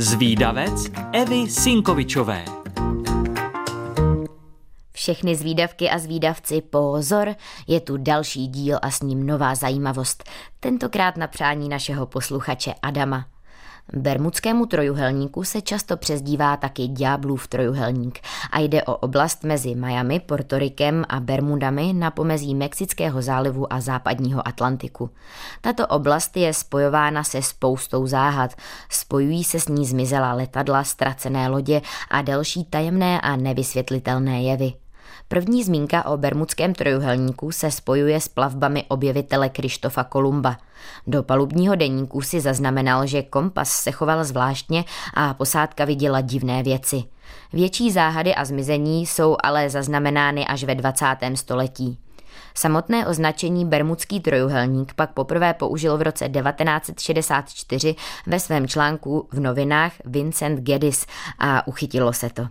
Zvídavec Evy Sinkovičové. Všechny zvídavky a zvídavci, pozor, je tu další díl a s ním nová zajímavost, tentokrát na přání našeho posluchače Adama. Bermudskému trojuhelníku se často přezdívá taky Ďáblův trojuhelník a jde o oblast mezi Miami, Portorikem a Bermudami na pomezí Mexického zálivu a západního Atlantiku. Tato oblast je spojována se spoustou záhad. Spojují se s ní zmizelá letadla, ztracené lodě a další tajemné a nevysvětlitelné jevy. První zmínka o Bermudském trojuhelníku se spojuje s plavbami objevitele Krištofa Kolumba. Do palubního deníku si zaznamenal, že kompas se choval zvláštně a posádka viděla divné věci. Větší záhady a zmizení jsou ale zaznamenány až ve 20. století. Samotné označení Bermudský trojuhelník pak poprvé použil v roce 1964 ve svém článku v novinách Vincent Geddes a uchytilo se to.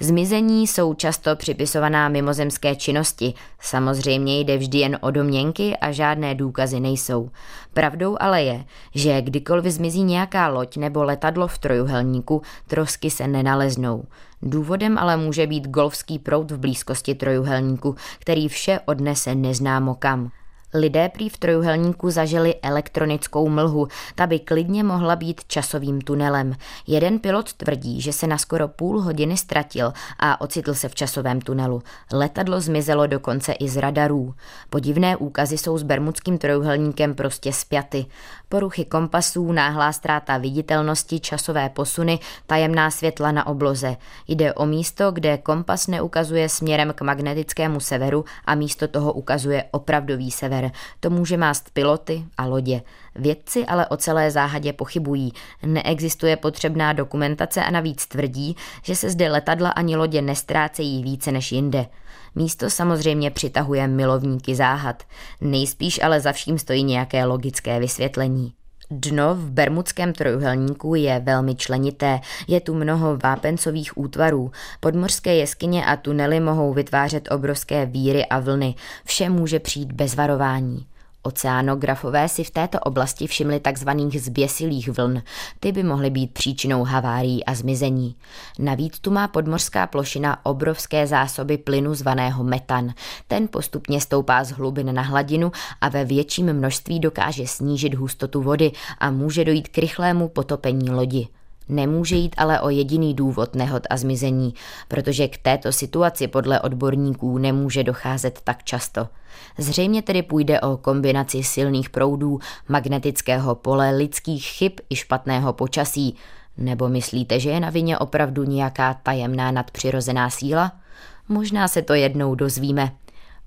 Zmizení jsou často připisovaná mimozemské činnosti. Samozřejmě jde vždy jen o domněnky a žádné důkazy nejsou. Pravdou ale je, že kdykoliv zmizí nějaká loď nebo letadlo v trojuhelníku, trosky se nenaleznou. Důvodem ale může být golfský proud v blízkosti trojuhelníku, který vše odnese neznámo kam. Lidé prý v trojuhelníku zažili elektronickou mlhu, ta by klidně mohla být časovým tunelem. Jeden pilot tvrdí, že se na skoro půl hodiny ztratil a ocitl se v časovém tunelu. Letadlo zmizelo dokonce i z radarů. Podivné úkazy jsou s bermudským trojuhelníkem prostě spjaty. Poruchy kompasů, náhlá ztráta viditelnosti, časové posuny, tajemná světla na obloze. Jde o místo, kde kompas neukazuje směrem k magnetickému severu a místo toho ukazuje opravdový sever sever. To může mást piloty a lodě. Vědci ale o celé záhadě pochybují. Neexistuje potřebná dokumentace a navíc tvrdí, že se zde letadla ani lodě nestrácejí více než jinde. Místo samozřejmě přitahuje milovníky záhad. Nejspíš ale za vším stojí nějaké logické vysvětlení. Dno v Bermudském trojuhelníku je velmi členité, je tu mnoho vápencových útvarů, podmořské jeskyně a tunely mohou vytvářet obrovské víry a vlny, vše může přijít bez varování. Oceánografové si v této oblasti všimli takzvaných zběsilých vln. Ty by mohly být příčinou havárií a zmizení. Navíc tu má podmořská plošina obrovské zásoby plynu zvaného metan. Ten postupně stoupá z hlubin na hladinu a ve větším množství dokáže snížit hustotu vody a může dojít k rychlému potopení lodi. Nemůže jít ale o jediný důvod nehod a zmizení, protože k této situaci podle odborníků nemůže docházet tak často. Zřejmě tedy půjde o kombinaci silných proudů, magnetického pole, lidských chyb i špatného počasí. Nebo myslíte, že je na vině opravdu nějaká tajemná nadpřirozená síla? Možná se to jednou dozvíme.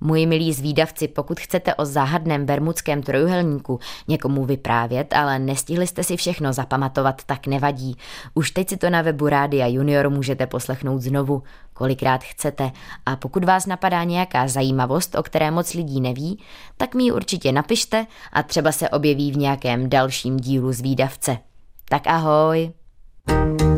Moji milí zvídavci, pokud chcete o záhadném bermudském trojuhelníku někomu vyprávět, ale nestihli jste si všechno zapamatovat, tak nevadí. Už teď si to na webu Rádia Junior můžete poslechnout znovu, kolikrát chcete. A pokud vás napadá nějaká zajímavost, o které moc lidí neví, tak mi ji určitě napište a třeba se objeví v nějakém dalším dílu zvídavce. Tak ahoj! thank you